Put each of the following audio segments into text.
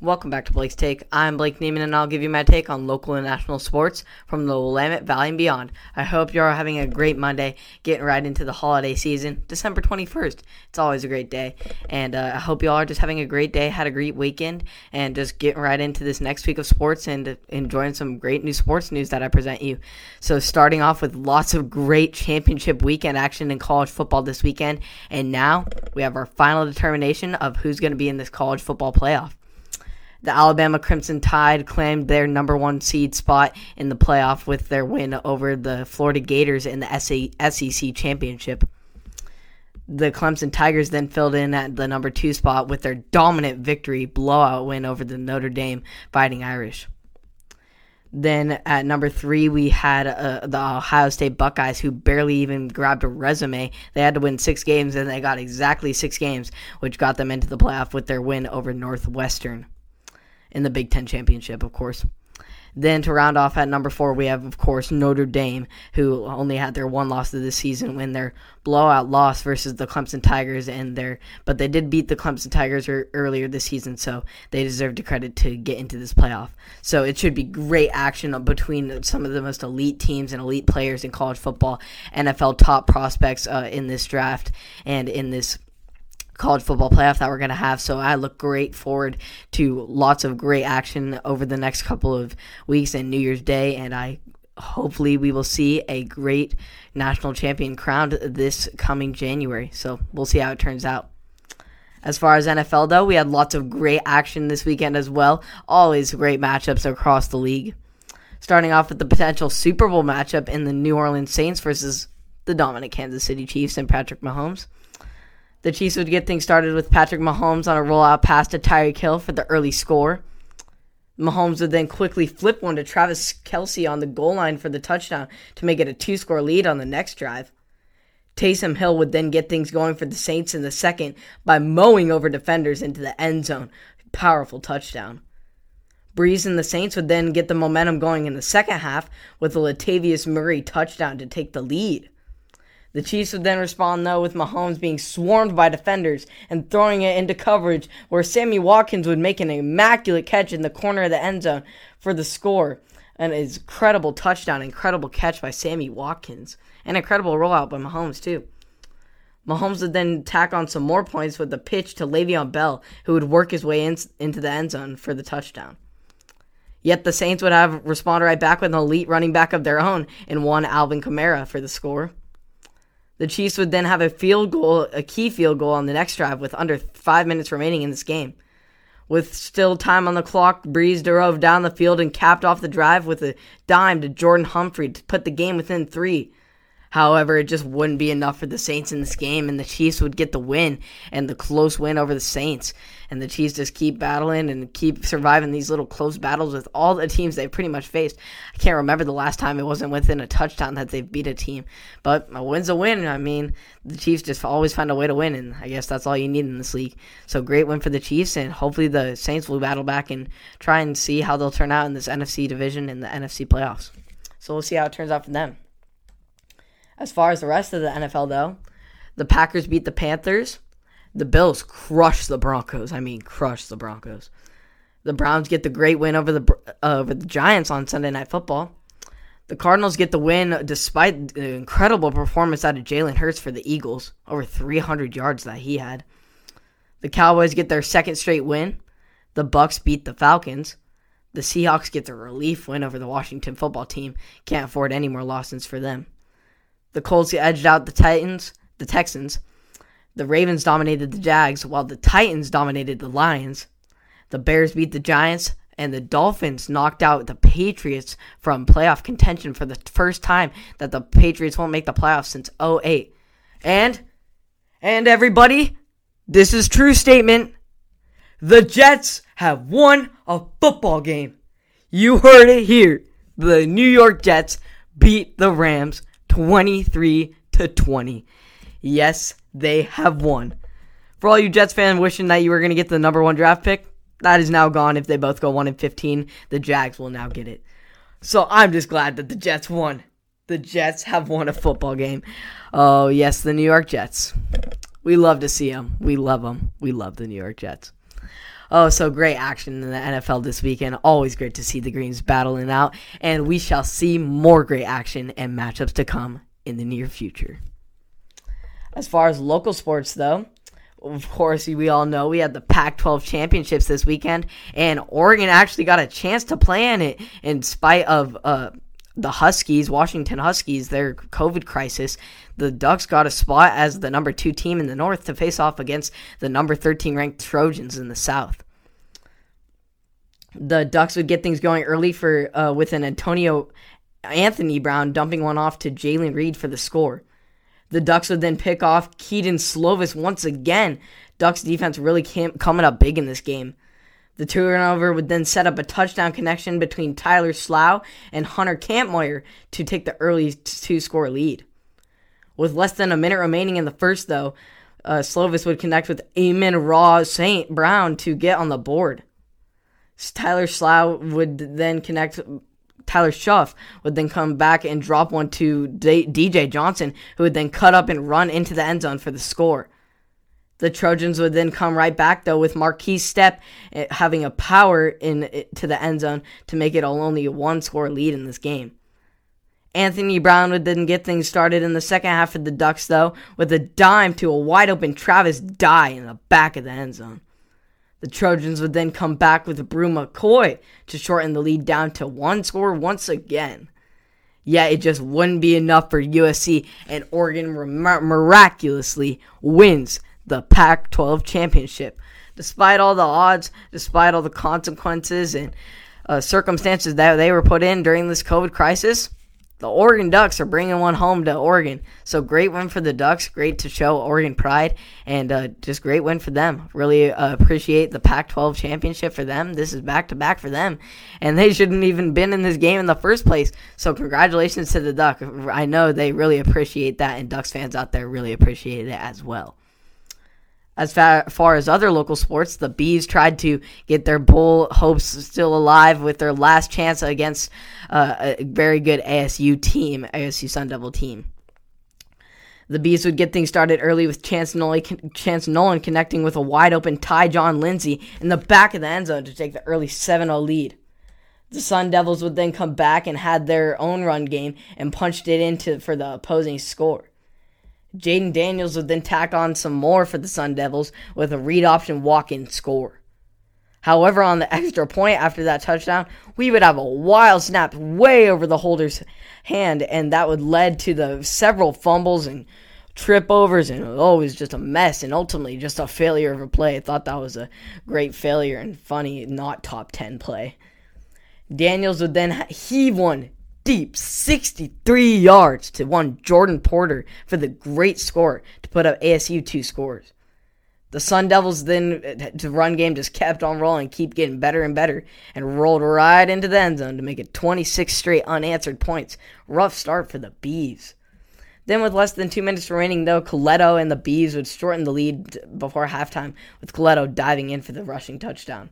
Welcome back to Blake's Take. I'm Blake Neiman, and I'll give you my take on local and national sports from the Willamette Valley and beyond. I hope you're all having a great Monday, getting right into the holiday season, December 21st. It's always a great day, and uh, I hope you all are just having a great day, had a great weekend, and just getting right into this next week of sports and enjoying some great new sports news that I present you. So, starting off with lots of great championship weekend action in college football this weekend, and now we have our final determination of who's going to be in this college football playoff. The Alabama Crimson Tide claimed their number one seed spot in the playoff with their win over the Florida Gators in the SEC championship. The Clemson Tigers then filled in at the number two spot with their dominant victory blowout win over the Notre Dame Fighting Irish. Then at number three, we had uh, the Ohio State Buckeyes, who barely even grabbed a resume. They had to win six games, and they got exactly six games, which got them into the playoff with their win over Northwestern in the Big Ten championship, of course. Then to round off at number four, we have, of course, Notre Dame, who only had their one loss of the season when their blowout loss versus the Clemson Tigers, and their but they did beat the Clemson Tigers er, earlier this season, so they deserve the credit to get into this playoff. So it should be great action between some of the most elite teams and elite players in college football, NFL top prospects uh, in this draft and in this college football playoff that we're going to have. So I look great forward to lots of great action over the next couple of weeks and New Year's Day. And I hopefully we will see a great national champion crowned this coming January. So we'll see how it turns out. As far as NFL, though, we had lots of great action this weekend as well. Always great matchups across the league. Starting off with the potential Super Bowl matchup in the New Orleans Saints versus the dominant Kansas City Chiefs and Patrick Mahomes. The Chiefs would get things started with Patrick Mahomes on a rollout pass to Tyreek Hill for the early score. Mahomes would then quickly flip one to Travis Kelce on the goal line for the touchdown to make it a two score lead on the next drive. Taysom Hill would then get things going for the Saints in the second by mowing over defenders into the end zone. Powerful touchdown. Brees and the Saints would then get the momentum going in the second half with a Latavius Murray touchdown to take the lead. The Chiefs would then respond, though, with Mahomes being swarmed by defenders and throwing it into coverage, where Sammy Watkins would make an immaculate catch in the corner of the end zone for the score. An incredible touchdown, incredible catch by Sammy Watkins, an incredible rollout by Mahomes, too. Mahomes would then tack on some more points with a pitch to Le'Veon Bell, who would work his way in, into the end zone for the touchdown. Yet the Saints would have responded right back with an elite running back of their own in one Alvin Kamara for the score. The Chiefs would then have a field goal, a key field goal on the next drive with under five minutes remaining in this game. With still time on the clock, Brees drove down the field and capped off the drive with a dime to Jordan Humphrey to put the game within three. However, it just wouldn't be enough for the Saints in this game, and the Chiefs would get the win and the close win over the Saints. And the Chiefs just keep battling and keep surviving these little close battles with all the teams they've pretty much faced. I can't remember the last time it wasn't within a touchdown that they've beat a team, but a win's a win. I mean, the Chiefs just always find a way to win, and I guess that's all you need in this league. So great win for the Chiefs, and hopefully the Saints will battle back and try and see how they'll turn out in this NFC division in the NFC playoffs. So we'll see how it turns out for them. As far as the rest of the NFL, though, the Packers beat the Panthers. The Bills crush the Broncos. I mean, crush the Broncos. The Browns get the great win over the uh, over the Giants on Sunday Night Football. The Cardinals get the win despite the incredible performance out of Jalen Hurts for the Eagles, over 300 yards that he had. The Cowboys get their second straight win. The Bucs beat the Falcons. The Seahawks get the relief win over the Washington football team. Can't afford any more losses for them. The Colts edged out the Titans, the Texans. The Ravens dominated the Jags, while the Titans dominated the Lions. The Bears beat the Giants, and the Dolphins knocked out the Patriots from playoff contention for the first time that the Patriots won't make the playoffs since 08. And, and everybody, this is true statement. The Jets have won a football game. You heard it here. The New York Jets beat the Rams 23 to 20. Yes, they have won. For all you Jets fans wishing that you were going to get the number one draft pick, that is now gone. If they both go 1 and 15, the Jags will now get it. So I'm just glad that the Jets won. The Jets have won a football game. Oh, yes, the New York Jets. We love to see them. We love them. We love the New York Jets. Oh, so great action in the NFL this weekend. Always great to see the Greens battling out, and we shall see more great action and matchups to come in the near future. As far as local sports, though, of course, we all know we had the Pac 12 championships this weekend, and Oregon actually got a chance to play in it in spite of uh, the Huskies, Washington Huskies, their COVID crisis. The Ducks got a spot as the number two team in the North to face off against the number 13 ranked Trojans in the South. The Ducks would get things going early for uh, with an Antonio Anthony Brown dumping one off to Jaylon Redd for the score. The Ducks would then pick off Kedon Slovis once again. Ducks defense really came, coming up big in this game. The turnover would then set up a touchdown connection between Tyler Shough and Hunter Kampmoyer to take the early two score lead. With less than a minute remaining in the first, though, uh, Slovis would connect with Amon-Ra St. Brown to get on the board. Tyler Shough would then connect Tyler Shough would then come back and drop one to D- DJ Johnson, who would then cut up and run into the end zone for the score. The Trojans would then come right back though with Markese Stepp eh, having a power in eh, to the end zone to make it all only a one score lead in this game. Anthony Brown would then get things started in the second half of the Ducks though with a dime to a wide open Travis Dye in the back of the end zone. The Trojans would then come back with Bru McCoy to shorten the lead down to one score once again. Yet it just wouldn't be enough for USC, and Oregon miraculously wins the Pac 12 championship. Despite all the odds, despite all the consequences and uh, circumstances that they were put in during this COVID crisis, the Oregon Ducks are bringing one home to Oregon. So great win for the Ducks. Great to show Oregon pride, and uh, just great win for them. Really uh, appreciate the Pac-12 championship for them. This is back to back for them, and they shouldn't even been in this game in the first place. So congratulations to the Duck. I know they really appreciate that, and Ducks fans out there really appreciate it as well. As far as other local sports, the Bees tried to get their bowl hopes still alive with their last chance against uh, a very good ASU team, ASU Sun Devil team. The Bees would get things started early with Chance Nolan, Chance Nolan connecting with a wide open Tyjon Lindsey in the back of the end zone to take the early 7 0 lead. The Sun Devils would then come back and had their own run game and punched it into for the opposing score. Jayden Daniels would then tack on some more for the Sun Devils with a read option walk in score. However, on the extra point after that touchdown, we would have a wild snap way over the holder's hand, and that would lead to the several fumbles and trip overs, and oh, it was just a mess, and ultimately just a failure of a play. I thought that was a great failure and funny, not top 10 play. Daniels would then heave one deep 63 yards to one Geordon Porter for the great score to put up ASU two scores. The Sun Devils then, uh, the run game just kept on rolling, keep getting better and better, and rolled right into the end zone to make it 26 straight unanswered points. Rough start for the Bees. Then, with less than two minutes remaining, though, Colletto and the Bees would shorten the lead before halftime, with Colletto diving in for the rushing touchdown.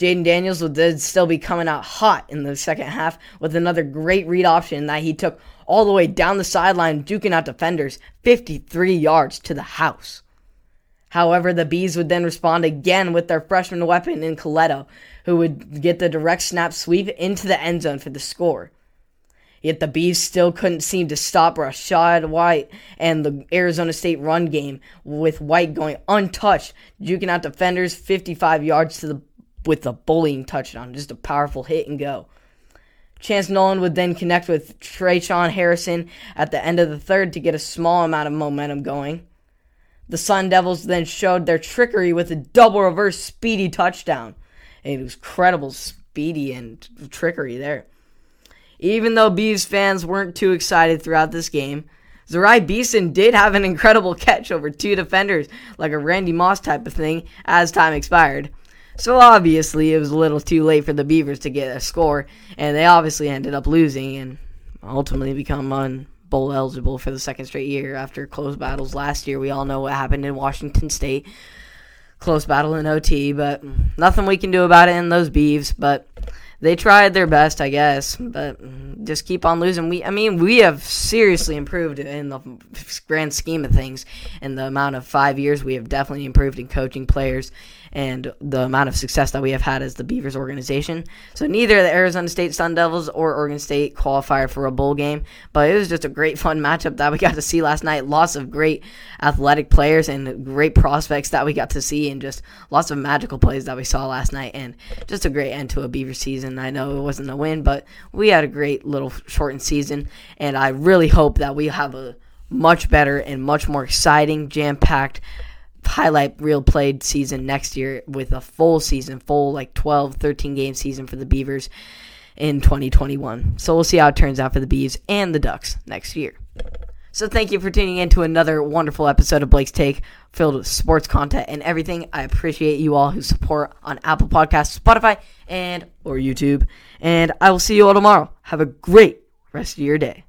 Jayden Daniels would then still be coming out hot in the second half with another great read option that he took all the way down the sideline, duking out defenders 53 yards to the house. However, the Bees would then respond again with their freshman weapon in Colletto, who would get the direct snap sweep into the end zone for the score. Yet the Bees still couldn't seem to stop Rachaad White and the Arizona State run game, with White going untouched, juking out defenders 55 yards to the with a bullying touchdown, just a powerful hit and go. Chance Nolan would then connect with Tre'Shaun Harrison at the end of the third to get a small amount of momentum going. The Sun Devils then showed their trickery with a double reverse speedy touchdown. And it was incredible speedy and trickery there. Even though Bees fans weren't too excited throughout this game, Zeriah Beason did have an incredible catch over two defenders, like a Randy Moss type of thing, as time expired. So obviously, it was a little too late for the Beavers to get a score, and they obviously ended up losing and ultimately become unbowl eligible for the second straight year after close battles last year. We all know what happened in Washington State. Close battle in OT, but nothing we can do about it in those Beavs. But they tried their best, I guess, but just keep on losing. We, I mean, we have seriously improved in the grand scheme of things. In the amount of five years, we have definitely improved in coaching players and the amount of success that we have had as the Beavers organization. So neither the Arizona State Sun Devils or Oregon State qualify for a bowl game, but it was just a great fun matchup that we got to see last night. Lots of great athletic players and great prospects that we got to see, and just lots of magical plays that we saw last night, and just a great end to a Beaver season. I know it wasn't a win, but we had a great little shortened season, and I really hope that we have a much better and much more exciting, jam packed highlight reel played season next year with a full season, full like 12, 13 game season for the Beavers in 2021. So we'll see how it turns out for the Bees and the Ducks next year. So thank you for tuning in to another wonderful episode of Blake's Take filled with sports content and everything. I appreciate you all who support on Apple Podcasts, Spotify, and or YouTube. And I will see you all tomorrow. Have a great rest of your day.